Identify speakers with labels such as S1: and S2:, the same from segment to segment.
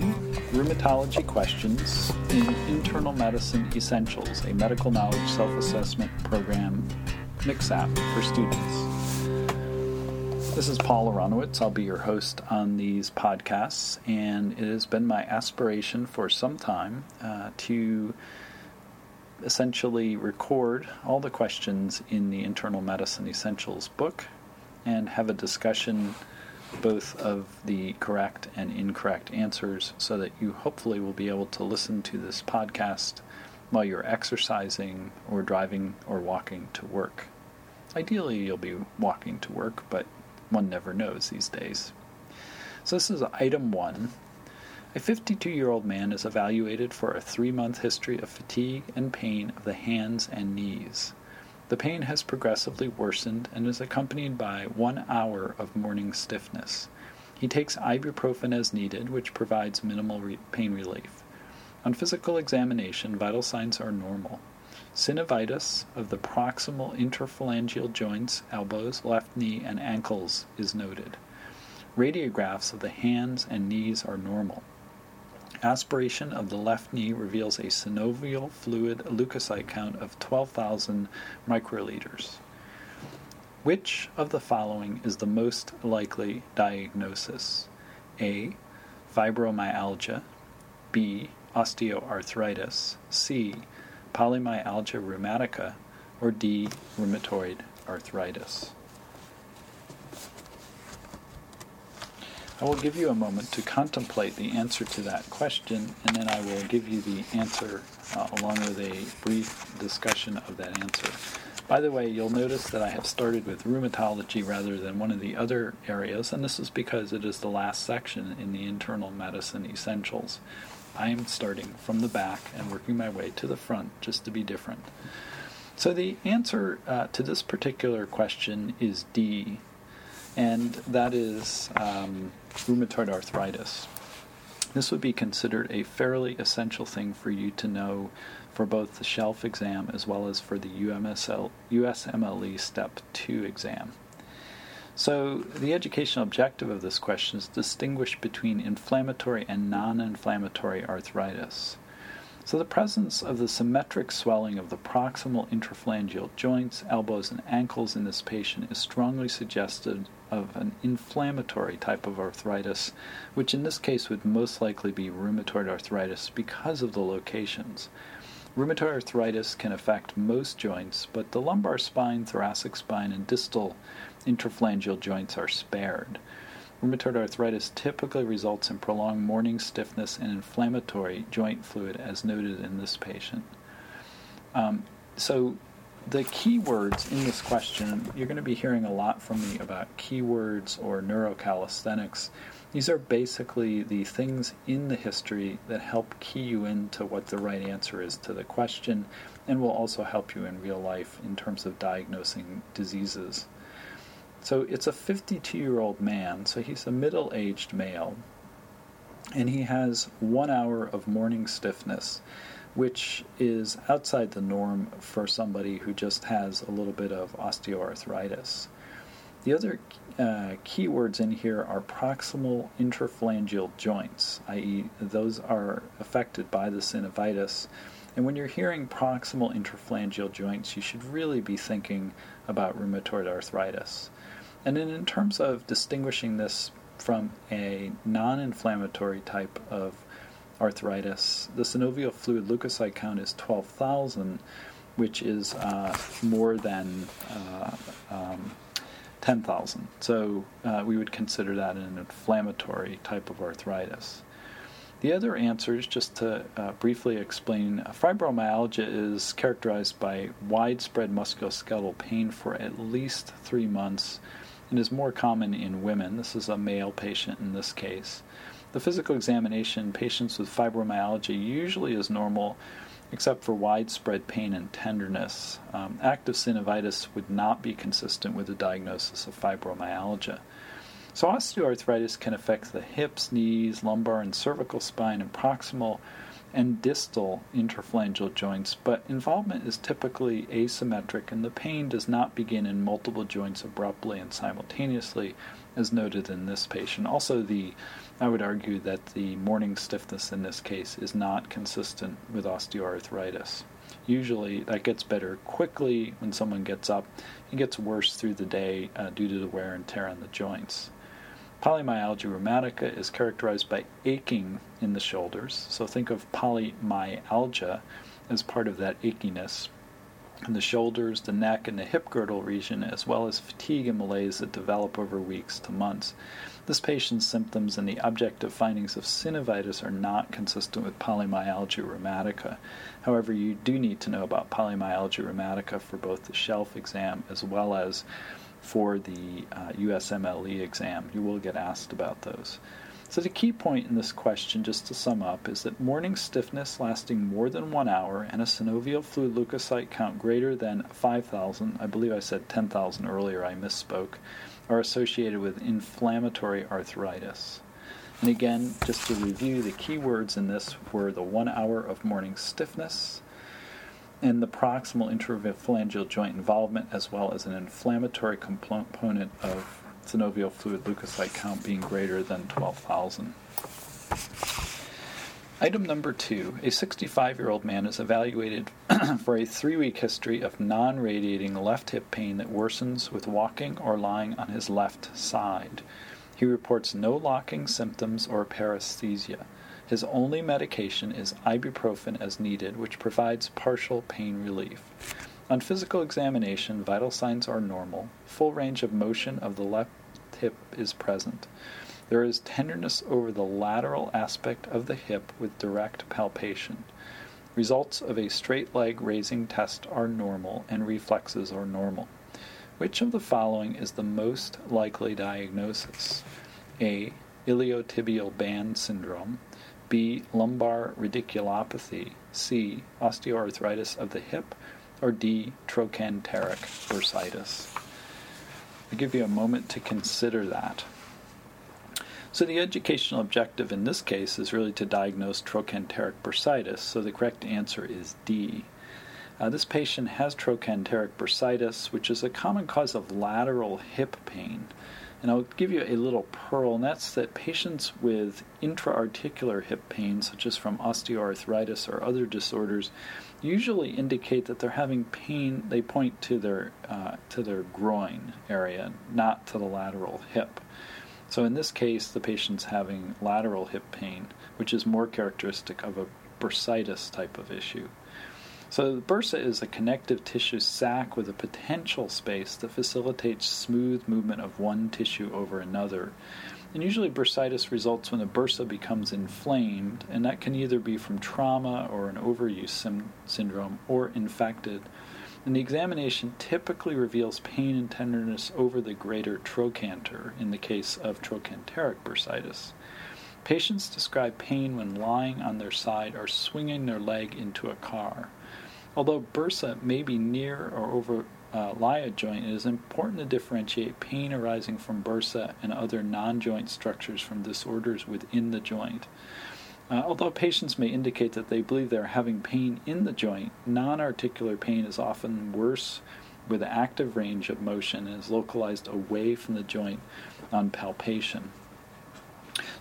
S1: to Section 11 Rheumatology Questions in Internal Medicine Essentials, a medical knowledge self assessment program MKSAP for students. This is Paul Aronowitz. I'll be your host on these podcasts, and it has been my aspiration for some time uh, to essentially record all the questions in the Internal Medicine Essentials book and have a discussion both of the correct and incorrect answers so that you hopefully will be able to listen to this podcast while you're exercising or driving or walking to work. Ideally, you'll be walking to work, but one never knows these days. So, this is item one. A 52 year old man is evaluated for a three month history of fatigue and pain of the hands and knees. The pain has progressively worsened and is accompanied by one hour of morning stiffness. He takes ibuprofen as needed, which provides minimal re- pain relief. On physical examination, vital signs are normal. Synovitis of the proximal interphalangeal joints, elbows, left knee, and ankles is noted. Radiographs of the hands and knees are normal. Aspiration of the left knee reveals a synovial fluid leukocyte count of 12,000 microliters. Which of the following is the most likely diagnosis? A. Fibromyalgia. B. Osteoarthritis. C. Polymyalgia rheumatica. Or D. Rheumatoid arthritis. I will give you a moment to contemplate the answer to that question, and then I will give you the answer uh, along with a brief discussion of that answer. By the way, you'll notice that I have started with rheumatology rather than one of the other areas, and this is because it is the last section in the internal medicine essentials. I am starting from the back and working my way to the front just to be different. So, the answer uh, to this particular question is D, and that is um, rheumatoid arthritis. This would be considered a fairly essential thing for you to know for both the shelf exam as well as for the UMSL, USMLE Step 2 exam. So, the educational objective of this question is to distinguish between inflammatory and non inflammatory arthritis. So, the presence of the symmetric swelling of the proximal interphalangeal joints, elbows, and ankles in this patient is strongly suggested of an inflammatory type of arthritis, which in this case would most likely be rheumatoid arthritis because of the locations. Rheumatoid arthritis can affect most joints, but the lumbar spine, thoracic spine, and distal interphalangeal joints are spared. Rheumatoid arthritis typically results in prolonged morning stiffness and inflammatory joint fluid, as noted in this patient. Um, so, the keywords in this question, you're going to be hearing a lot from me about keywords or neurocalisthenics. These are basically the things in the history that help key you into what the right answer is to the question and will also help you in real life in terms of diagnosing diseases. So it's a 52 year old man, so he's a middle aged male, and he has one hour of morning stiffness which is outside the norm for somebody who just has a little bit of osteoarthritis. The other uh, keywords in here are proximal interphalangeal joints, i.e., those are affected by the synovitis. And when you're hearing proximal interphalangeal joints, you should really be thinking about rheumatoid arthritis. And then, in terms of distinguishing this from a non inflammatory type of arthritis. The synovial fluid leukocyte count is 12,000, which is uh, more than uh, um, 10,000. So uh, we would consider that an inflammatory type of arthritis. The other answer is just to uh, briefly explain, fibromyalgia is characterized by widespread musculoskeletal pain for at least three months and is more common in women. This is a male patient in this case. The physical examination, in patients with fibromyalgia usually is normal except for widespread pain and tenderness. Um, active synovitis would not be consistent with a diagnosis of fibromyalgia. So, osteoarthritis can affect the hips, knees, lumbar, and cervical spine and proximal and distal interphalangeal joints, but involvement is typically asymmetric and the pain does not begin in multiple joints abruptly and simultaneously, as noted in this patient. Also, the I would argue that the morning stiffness in this case is not consistent with osteoarthritis. Usually, that gets better quickly when someone gets up. It gets worse through the day uh, due to the wear and tear on the joints. Polymyalgia rheumatica is characterized by aching in the shoulders. So think of polymyalgia as part of that achiness in the shoulders, the neck, and the hip girdle region, as well as fatigue and malaise that develop over weeks to months. This patient's symptoms and the objective findings of synovitis are not consistent with polymyalgia rheumatica. However, you do need to know about polymyalgia rheumatica for both the shelf exam as well as for the uh, USMLE exam. You will get asked about those. So, the key point in this question, just to sum up, is that morning stiffness lasting more than one hour and a synovial fluid leukocyte count greater than 5,000, I believe I said 10,000 earlier, I misspoke, are associated with inflammatory arthritis. And again, just to review, the key words in this were the one hour of morning stiffness, and the proximal interphalangeal joint involvement, as well as an inflammatory component of synovial fluid leukocyte count being greater than 12,000. Item number two a 65 year old man is evaluated for a three week history of non radiating left hip pain that worsens with walking or lying on his left side. He reports no locking symptoms or paresthesia. His only medication is ibuprofen as needed, which provides partial pain relief. On physical examination, vital signs are normal. Full range of motion of the left hip is present. There is tenderness over the lateral aspect of the hip with direct palpation. Results of a straight leg raising test are normal and reflexes are normal. Which of the following is the most likely diagnosis? A. Iliotibial band syndrome. B. Lumbar radiculopathy. C. Osteoarthritis of the hip. Or D. Trochanteric bursitis. I'll give you a moment to consider that. So, the educational objective in this case is really to diagnose trochanteric bursitis, so the correct answer is D. Uh, this patient has trochanteric bursitis, which is a common cause of lateral hip pain. And I'll give you a little pearl, and that's that patients with intra-articular hip pain, such as from osteoarthritis or other disorders, usually indicate that they're having pain. They point to their uh, to their groin area, not to the lateral hip. So in this case, the patient's having lateral hip pain, which is more characteristic of a bursitis type of issue. So, the bursa is a connective tissue sac with a potential space that facilitates smooth movement of one tissue over another. And usually, bursitis results when the bursa becomes inflamed, and that can either be from trauma or an overuse sim- syndrome or infected. And the examination typically reveals pain and tenderness over the greater trochanter in the case of trochanteric bursitis. Patients describe pain when lying on their side or swinging their leg into a car. Although bursa may be near or over uh, lie a joint, it is important to differentiate pain arising from bursa and other non joint structures from disorders within the joint. Uh, although patients may indicate that they believe they are having pain in the joint, non articular pain is often worse with active range of motion and is localized away from the joint on palpation.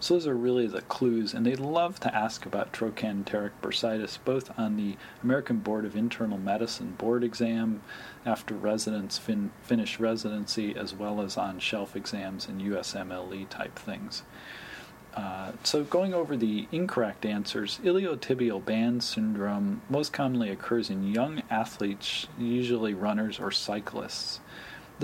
S1: So those are really the clues, and they love to ask about trochanteric bursitis, both on the American Board of Internal Medicine board exam after residents fin- finish residency, as well as on shelf exams and USMLE type things. Uh, so, going over the incorrect answers, iliotibial band syndrome most commonly occurs in young athletes, usually runners or cyclists.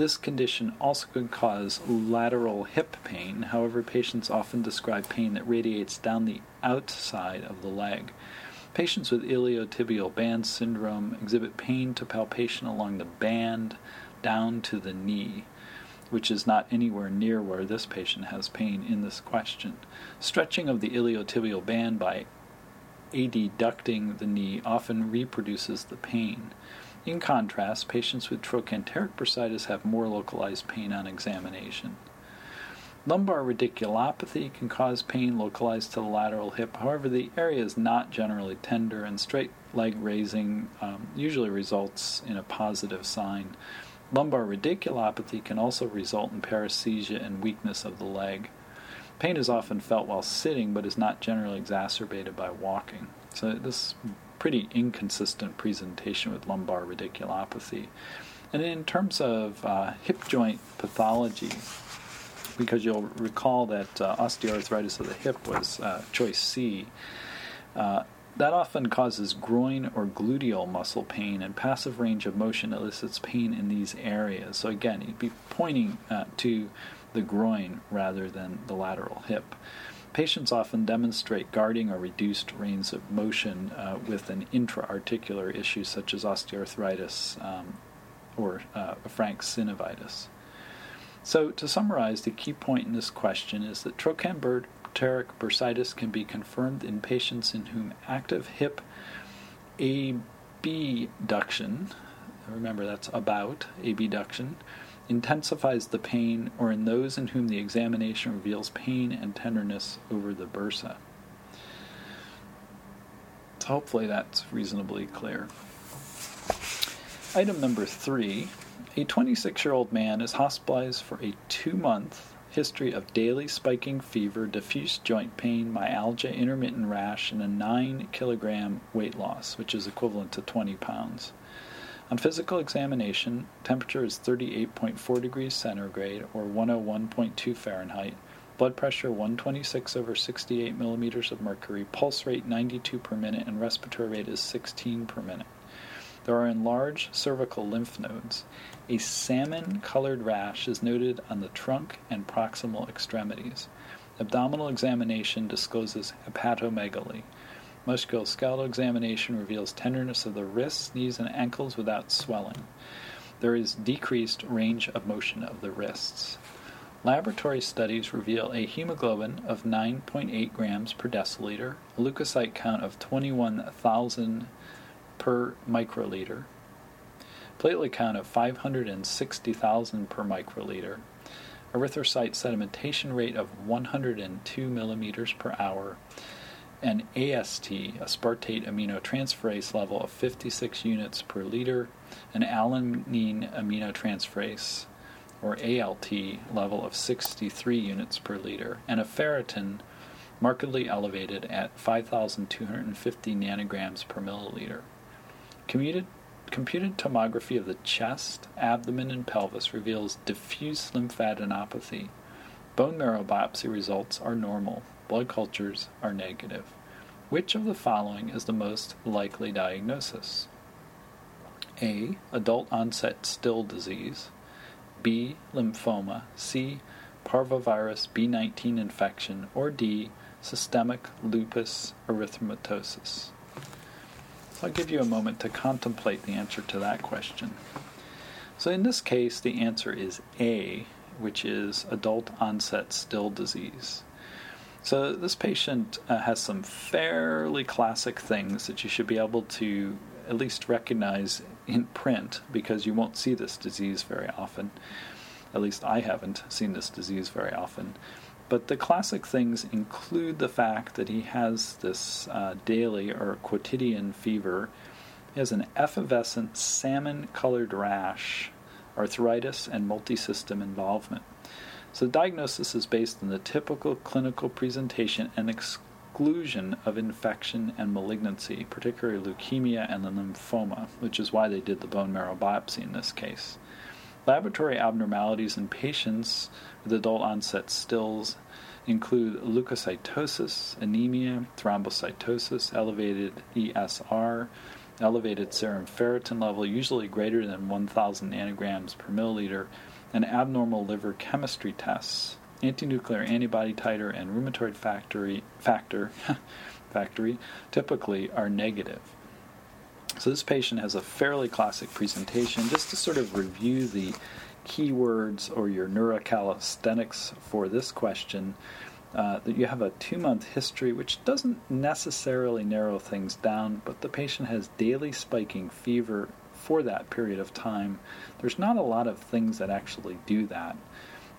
S1: This condition also can cause lateral hip pain. However, patients often describe pain that radiates down the outside of the leg. Patients with iliotibial band syndrome exhibit pain to palpation along the band down to the knee, which is not anywhere near where this patient has pain in this question. Stretching of the iliotibial band by adducting the knee often reproduces the pain. In contrast, patients with trochanteric bursitis have more localized pain on examination. Lumbar radiculopathy can cause pain localized to the lateral hip. However, the area is not generally tender, and straight leg raising um, usually results in a positive sign. Lumbar radiculopathy can also result in paresthesia and weakness of the leg. Pain is often felt while sitting, but is not generally exacerbated by walking. So, this pretty inconsistent presentation with lumbar radiculopathy. And in terms of uh, hip joint pathology, because you'll recall that uh, osteoarthritis of the hip was uh, choice C, uh, that often causes groin or gluteal muscle pain, and passive range of motion elicits pain in these areas. So, again, you'd be pointing uh, to the groin rather than the lateral hip. Patients often demonstrate guarding or reduced range of motion uh, with an intra-articular issue such as osteoarthritis um, or uh, frank synovitis. So, to summarize, the key point in this question is that trochanteric bursitis can be confirmed in patients in whom active hip abduction, remember that's about abduction, intensifies the pain, or in those in whom the examination reveals pain and tenderness over the bursa. So hopefully that's reasonably clear. Item number three a 26 year old man is hospitalized for a two month history of daily spiking fever, diffuse joint pain, myalgia, intermittent rash, and a 9 kilogram weight loss, which is equivalent to 20 pounds. On physical examination, temperature is 38.4 degrees centigrade or 101.2 Fahrenheit, blood pressure 126 over 68 millimeters of mercury, pulse rate 92 per minute, and respiratory rate is 16 per minute. There are enlarged cervical lymph nodes. A salmon colored rash is noted on the trunk and proximal extremities. Abdominal examination discloses hepatomegaly. Musculoskeletal examination reveals tenderness of the wrists, knees, and ankles without swelling. There is decreased range of motion of the wrists. Laboratory studies reveal a hemoglobin of 9.8 grams per deciliter, a leukocyte count of 21,000 per microliter, platelet count of 560,000 per microliter, erythrocyte sedimentation rate of 102 millimeters per hour, an AST, aspartate aminotransferase level of 56 units per liter, an alanine aminotransferase, or ALT, level of 63 units per liter, and a ferritin markedly elevated at 5,250 nanograms per milliliter. Commuted, computed tomography of the chest, abdomen, and pelvis reveals diffuse lymphadenopathy. Bone marrow biopsy results are normal blood cultures are negative. Which of the following is the most likely diagnosis? A. Adult onset Still disease. B. Lymphoma. C. Parvovirus B19 infection. Or D. Systemic lupus erythematosus. So I'll give you a moment to contemplate the answer to that question. So in this case, the answer is A, which is adult onset Still disease. So this patient uh, has some fairly classic things that you should be able to at least recognize in print because you won't see this disease very often. At least I haven't seen this disease very often. But the classic things include the fact that he has this uh, daily or quotidian fever. He has an effervescent salmon colored rash, arthritis, and multisystem involvement. So the diagnosis is based on the typical clinical presentation and exclusion of infection and malignancy, particularly leukemia and the lymphoma, which is why they did the bone marrow biopsy in this case. Laboratory abnormalities in patients with adult onset Still's include leukocytosis, anemia, thrombocytosis, elevated ESR, elevated serum ferritin level, usually greater than 1,000 nanograms per milliliter, and abnormal liver chemistry tests, antinuclear antibody titer, and rheumatoid factory, factor factory typically are negative. So this patient has a fairly classic presentation. Just to sort of review the keywords or your neurocalisthenics for this question, uh, that you have a two month history, which doesn't necessarily narrow things down, but the patient has daily spiking fever for that period of time. There's not a lot of things that actually do that.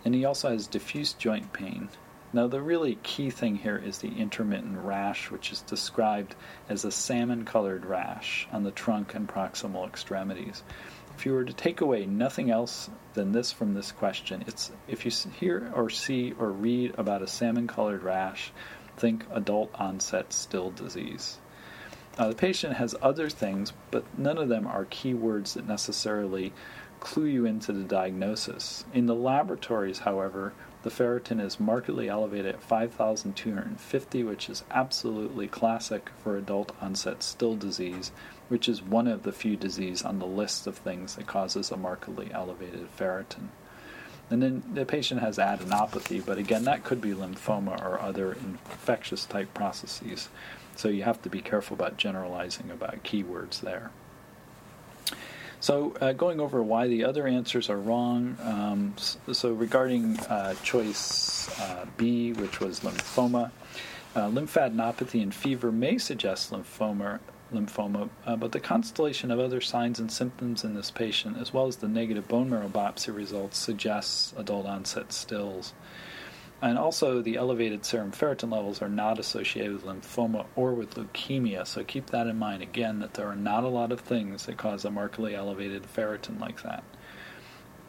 S1: And he also has diffuse joint pain. Now, the really key thing here is the intermittent rash, which is described as a salmon colored rash on the trunk and proximal extremities. If you were to take away nothing else than this from this question, it's if you hear or see or read about a salmon colored rash, think adult onset Still disease. Uh, the patient has other things, but none of them are keywords that necessarily clue you into the diagnosis. In the laboratories, however, the ferritin is markedly elevated at 5,250, which is absolutely classic for adult onset Still disease, which is one of the few diseases on the list of things that causes a markedly elevated ferritin. And then the patient has adenopathy, but again, that could be lymphoma or other infectious type processes. So you have to be careful about generalizing about keywords there. So, uh, going over why the other answers are wrong. Um, so, regarding uh, choice uh, B, which was lymphoma, uh, lymphadenopathy and fever may suggest lymphoma, lymphoma, uh, but the constellation of other signs and symptoms in this patient, as well as the negative bone marrow biopsy results, suggests adult onset Still's. And also, the elevated serum ferritin levels are not associated with lymphoma or with leukemia. So keep that in mind again that there are not a lot of things that cause a markedly elevated ferritin like that.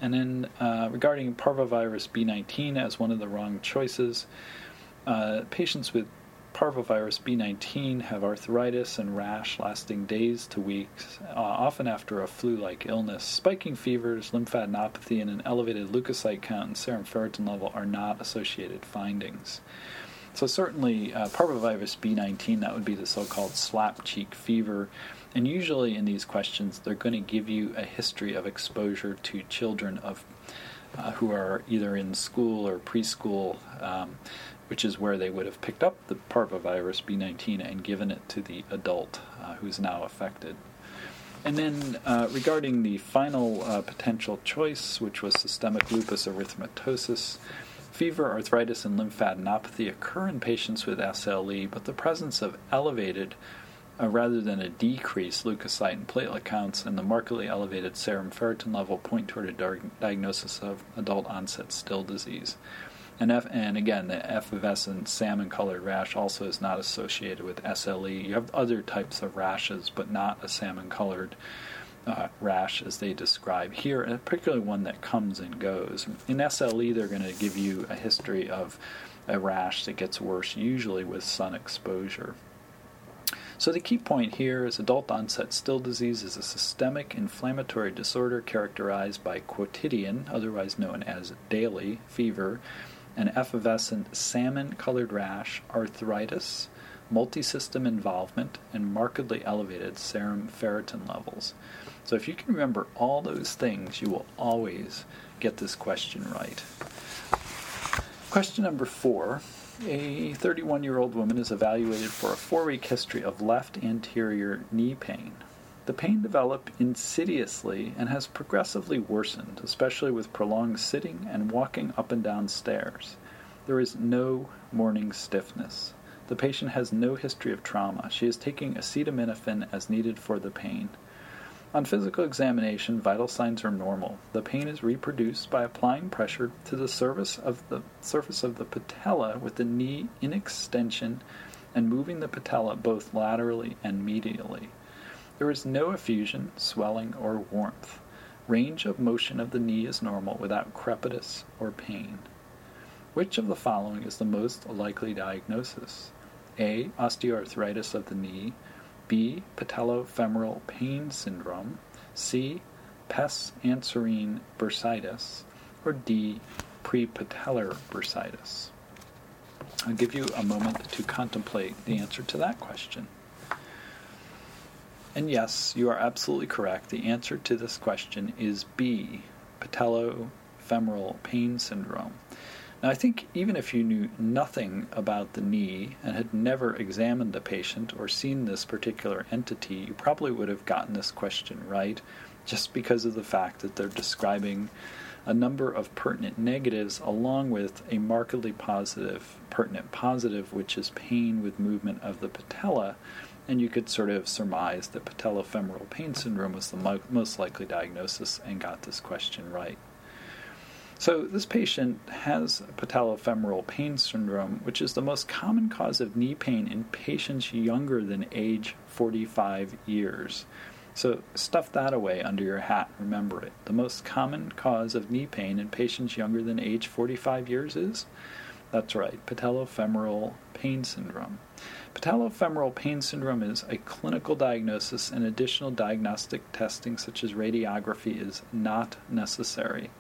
S1: And then uh, regarding parvovirus B19 as one of the wrong choices, uh, patients with parvovirus B19 have arthritis and rash lasting days to weeks, uh, often after a flu like illness. Spiking fevers, lymphadenopathy, and an elevated leukocyte count and serum ferritin level are not associated findings. So, certainly, uh, parvovirus B19, that would be the so called slap cheek fever. And usually, in these questions, they're going to give you a history of exposure to children of uh, who are either in school or preschool. Um, which is where they would have picked up the parvovirus B19 and given it to the adult uh, who's now affected. And then uh, regarding the final uh, potential choice, which was systemic lupus erythematosus, fever, arthritis, and lymphadenopathy occur in patients with SLE, but the presence of elevated uh, rather than a decreased leukocyte and platelet counts and the markedly elevated serum ferritin level point toward a di- diagnosis of adult onset Still disease. And, F, and again, the effervescent salmon colored rash also is not associated with SLE. You have other types of rashes, but not a salmon colored uh, rash as they describe here, and particularly one that comes and goes. In SLE, they're going to give you a history of a rash that gets worse, usually with sun exposure. So, the key point here is adult onset Still disease is a systemic inflammatory disorder characterized by quotidian, otherwise known as daily, fever an effervescent salmon colored rash, arthritis, multisystem involvement, and markedly elevated serum ferritin levels. So, if you can remember all those things, you will always get this question right. Question number four A 31 year old woman is evaluated for a four week history of left anterior knee pain. The pain developed insidiously and has progressively worsened, especially with prolonged sitting and walking up and down stairs. There is no morning stiffness. The patient has no history of trauma. She is taking acetaminophen as needed for the pain. On physical examination, vital signs are normal. The pain is reproduced by applying pressure to the surface of the surface of the patella with the knee in extension and moving the patella both laterally and medially. There is no effusion, swelling, or warmth. Range of motion of the knee is normal without crepitus or pain. Which of the following is the most likely diagnosis? A. Osteoarthritis of the knee. B. Patellofemoral pain syndrome. C. Pes anserine bursitis. Or D. Prepatellar bursitis. I'll give you a moment to contemplate the answer to that question. And yes, you are absolutely correct. The answer to this question is B, patellofemoral pain syndrome. Now, I think even if you knew nothing about the knee and had never examined a patient or seen this particular entity, you probably would have gotten this question right just because of the fact that they're describing a number of pertinent negatives along with a markedly positive pertinent positive, which is pain with movement of the patella and you could sort of surmise that patellofemoral pain syndrome was the mo- most likely diagnosis and got this question right. So, this patient has patellofemoral pain syndrome, which is the most common cause of knee pain in patients younger than age 45 years. So, stuff that away under your hat. Remember it. The most common cause of knee pain in patients younger than age 45 years is? That's right, patellofemoral pain syndrome. Patellofemoral pain syndrome is a clinical diagnosis, and additional diagnostic testing, such as radiography, is not necessary.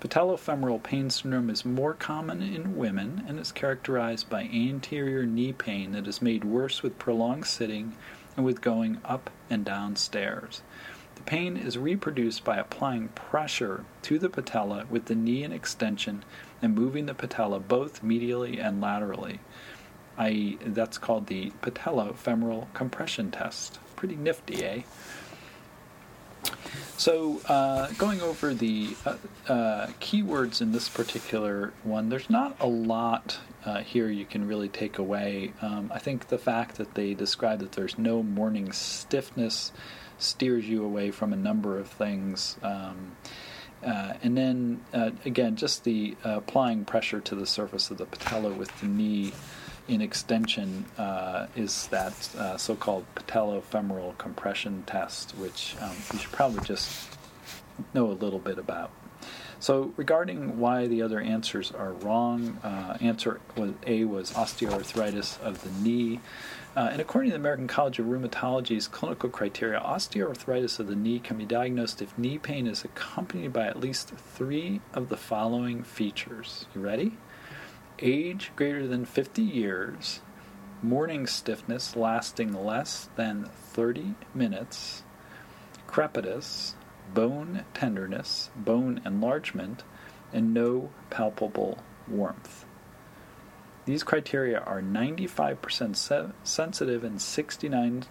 S1: Patellofemoral pain syndrome is more common in women and is characterized by anterior knee pain that is made worse with prolonged sitting and with going up and down stairs. The pain is reproduced by applying pressure to the patella with the knee in extension and moving the patella both medially and laterally. I, that's called the patellofemoral compression test. Pretty nifty, eh? So, uh, going over the uh, uh, keywords in this particular one, there's not a lot uh, here you can really take away. Um, I think the fact that they describe that there's no morning stiffness steers you away from a number of things. Um, uh, and then, uh, again, just the applying pressure to the surface of the patella with the knee in extension uh, is that uh, so-called patellofemoral compression test, which um, you should probably just know a little bit about. So, regarding why the other answers are wrong, uh, answer was, A was osteoarthritis of the knee. Uh, and according to the American College of Rheumatology's clinical criteria, osteoarthritis of the knee can be diagnosed if knee pain is accompanied by at least three of the following features. You ready? Age greater than 50 years, morning stiffness lasting less than 30 minutes, crepitus, bone tenderness, bone enlargement, and no palpable warmth. These criteria are 95% se- sensitive and 69%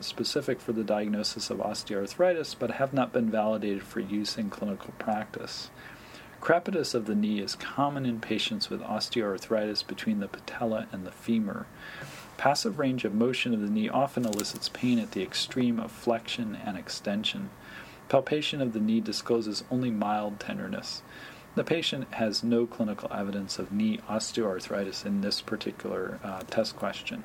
S1: specific for the diagnosis of osteoarthritis, but have not been validated for use in clinical practice. Crepitus of the knee is common in patients with osteoarthritis between the patella and the femur. Passive range of motion of the knee often elicits pain at the extreme of flexion and extension. Palpation of the knee discloses only mild tenderness. The patient has no clinical evidence of knee osteoarthritis in this particular uh, test question.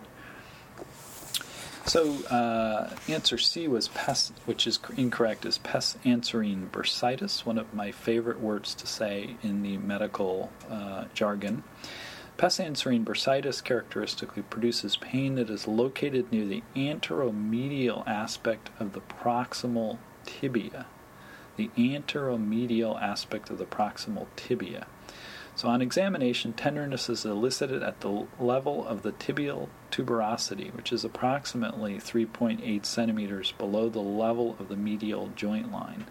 S1: So uh, answer C was pes, which is incorrect, is pes anserine bursitis, one of my favorite words to say in the medical uh, jargon. Pes anserine bursitis characteristically produces pain that is located near the anteromedial aspect of the proximal tibia. The anteromedial aspect of the proximal tibia. So, on examination, tenderness is elicited at the level of the tibial tuberosity, which is approximately 3.8 centimeters below the level of the medial joint line.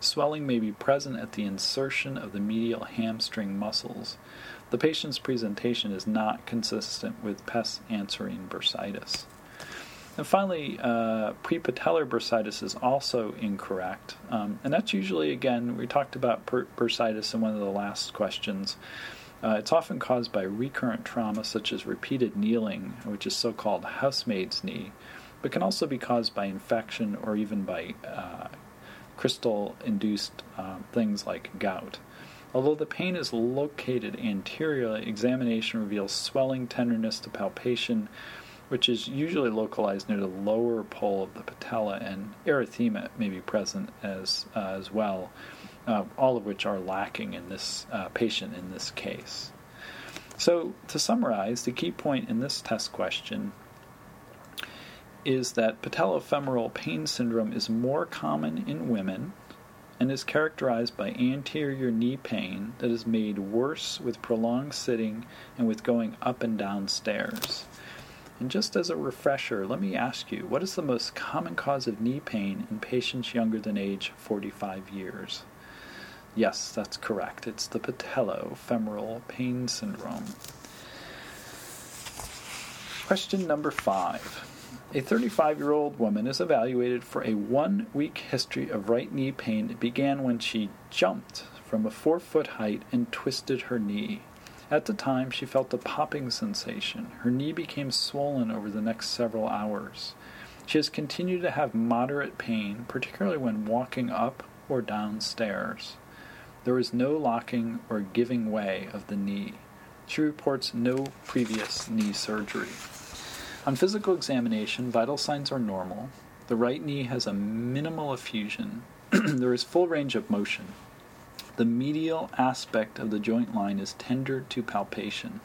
S1: Swelling may be present at the insertion of the medial hamstring muscles. The patient's presentation is not consistent with pes anserine bursitis. And finally, uh, prepatellar bursitis is also incorrect. Um, and that's usually, again, we talked about per- bursitis in one of the last questions. Uh, it's often caused by recurrent trauma, such as repeated kneeling, which is so called housemaid's knee, but can also be caused by infection or even by uh, crystal induced um, things like gout. Although the pain is located anteriorly, examination reveals swelling, tenderness to palpation, which is usually localized near the lower pole of the patella, and erythema may be present as uh, as well, uh, all of which are lacking in this uh, patient in this case. So, to summarize, the key point in this test question is that patellofemoral pain syndrome is more common in women and is characterized by anterior knee pain that is made worse with prolonged sitting and with going up and down stairs. And just as a refresher, let me ask you what is the most common cause of knee pain in patients younger than age 45 years? Yes, that's correct. It's the patellofemoral pain syndrome. Question number five. A 35 year old woman is evaluated for a one week history of right knee pain that began when she jumped from a four foot height and twisted her knee. At the time, she felt a popping sensation. Her knee became swollen over the next several hours. She has continued to have moderate pain, particularly when walking up or down stairs. There is no locking or giving way of the knee. She reports no previous knee surgery. On physical examination, vital signs are normal. The right knee has a minimal effusion. there is full range of motion. The medial aspect of the joint line is tender to palpation.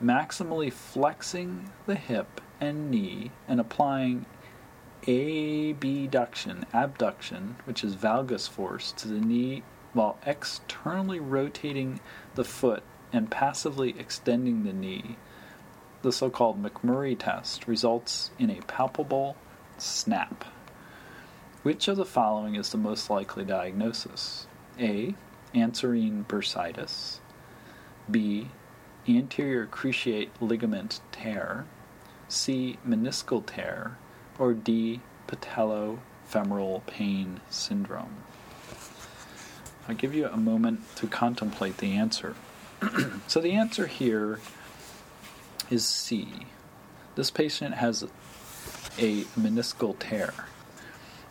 S1: Maximally flexing the hip and knee and applying abduction, abduction, which is valgus force, to the knee while externally rotating the foot and passively extending the knee the so called McMurray test results in a palpable snap. Which of the following is the most likely diagnosis? A. Anserine bursitis. B. Anterior cruciate ligament tear. C. Meniscal tear. Or D. Patellofemoral pain syndrome. I'll give you a moment to contemplate the answer. so the answer here is C. This patient has a meniscal tear.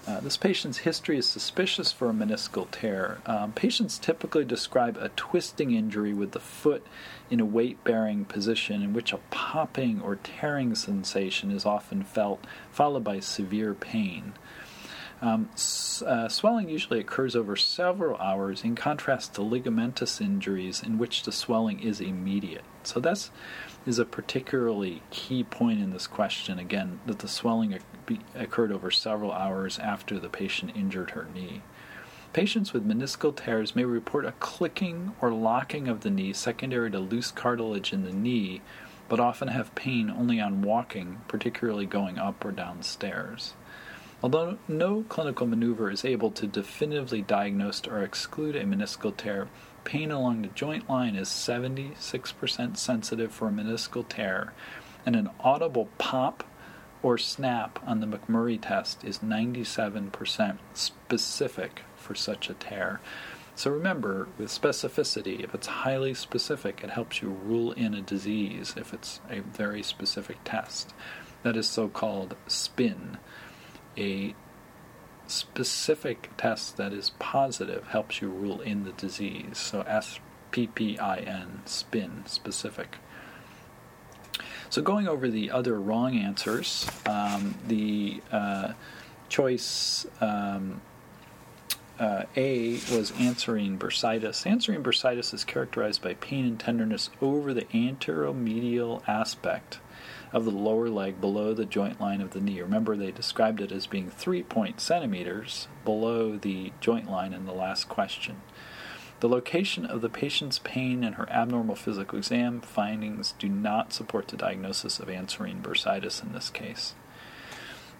S1: Uh, this patient's history is suspicious for a meniscal tear. Um, patients typically describe a twisting injury with the foot in a weight bearing position in which a popping or tearing sensation is often felt, followed by severe pain. Um, uh, swelling usually occurs over several hours, in contrast to ligamentous injuries in which the swelling is immediate. So that's is a particularly key point in this question. Again, that the swelling occurred over several hours after the patient injured her knee. Patients with meniscal tears may report a clicking or locking of the knee secondary to loose cartilage in the knee, but often have pain only on walking, particularly going up or down stairs. Although no clinical maneuver is able to definitively diagnose or exclude a meniscal tear, pain along the joint line is 76% sensitive for a meniscal tear, and an audible pop or snap on the McMurray test is 97% specific for such a tear. So remember, with specificity, if it's highly specific, it helps you rule in a disease if it's a very specific test. That is so called SPIN. A specific test that is positive helps you rule in the disease. So S P P I N, spin, specific. So going over the other wrong answers, um, the uh, choice um, uh, A was anserine bursitis. Anserine bursitis is characterized by pain and tenderness over the anteromedial aspect of the lower leg below the joint line of the knee. Remember, they described it as being three point centimeters below the joint line in the last question. The location of the patient's pain and her abnormal physical exam findings do not support the diagnosis of Anserine bursitis in this case.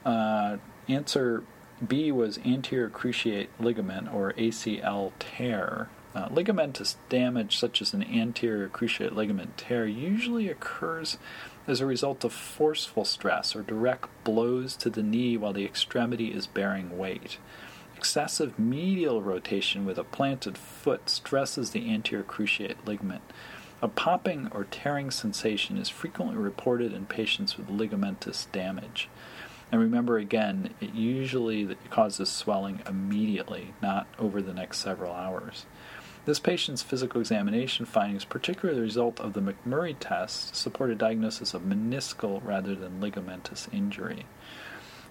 S1: Uh, answer B was anterior cruciate ligament or ACL tear. Uh, ligamentous damage, such as an anterior cruciate ligament tear, usually occurs as a result of forceful stress or direct blows to the knee while the extremity is bearing weight. Excessive medial rotation with a planted foot stresses the anterior cruciate ligament. A popping or tearing sensation is frequently reported in patients with ligamentous damage. And remember again, it usually causes swelling immediately, not over the next several hours. This patient's physical examination findings, particularly the result of the McMurray test, support a diagnosis of meniscal rather than ligamentous injury.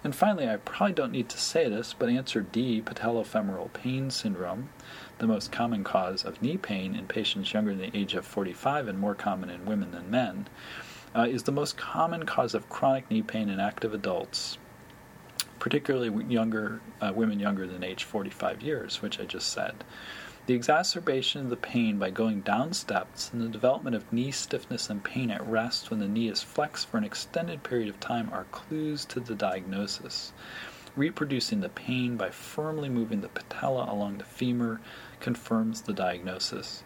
S1: And finally, I probably don't need to say this, but answer D, patellofemoral pain syndrome, the most common cause of knee pain in patients younger than the age of 45 and more common in women than men, uh, is the most common cause of chronic knee pain in active adults, particularly younger uh, women younger than age 45 years, which I just said. The exacerbation of the pain by going down steps and the development of knee stiffness and pain at rest when the knee is flexed for an extended period of time are clues to the diagnosis. Reproducing the pain by firmly moving the patella along the femur confirms the diagnosis.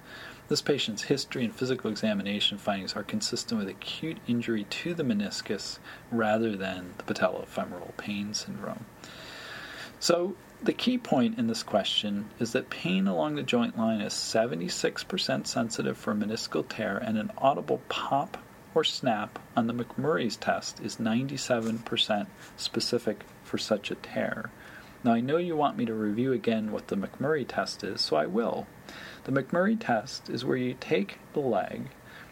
S1: This patient's history and physical examination findings are consistent with acute injury to the meniscus rather than the patellofemoral pain syndrome. So, the key point in this question is that pain along the joint line is 76% sensitive for meniscal tear, and an audible pop or snap on the McMurray's test is 97% specific for such a tear. Now, I know you want me to review again what the McMurray test is, so I will. The McMurray test is where you take the leg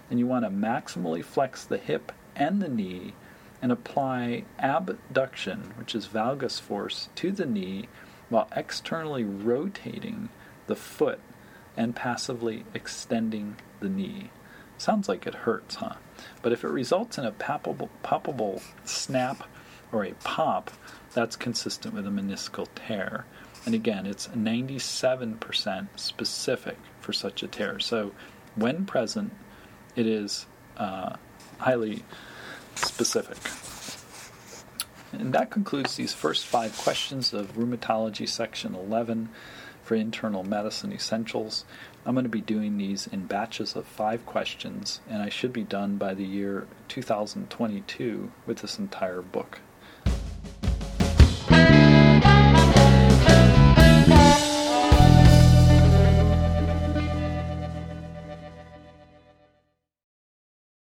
S1: and you want to maximally flex the hip and the knee and apply abduction, which is valgus force, to the knee while externally rotating the foot and passively extending the knee. Sounds like it hurts, huh? But if it results in a palpable, snap or a pop, that's consistent with a meniscal tear. And again, it's 97% specific for such a tear. So when present, it is uh, highly specific. And that concludes these first five questions of Rheumatology Section 11 for Internal Medicine Essentials. I'm going to be doing these in batches of five questions, and I should be done by the year 2022 with this entire book.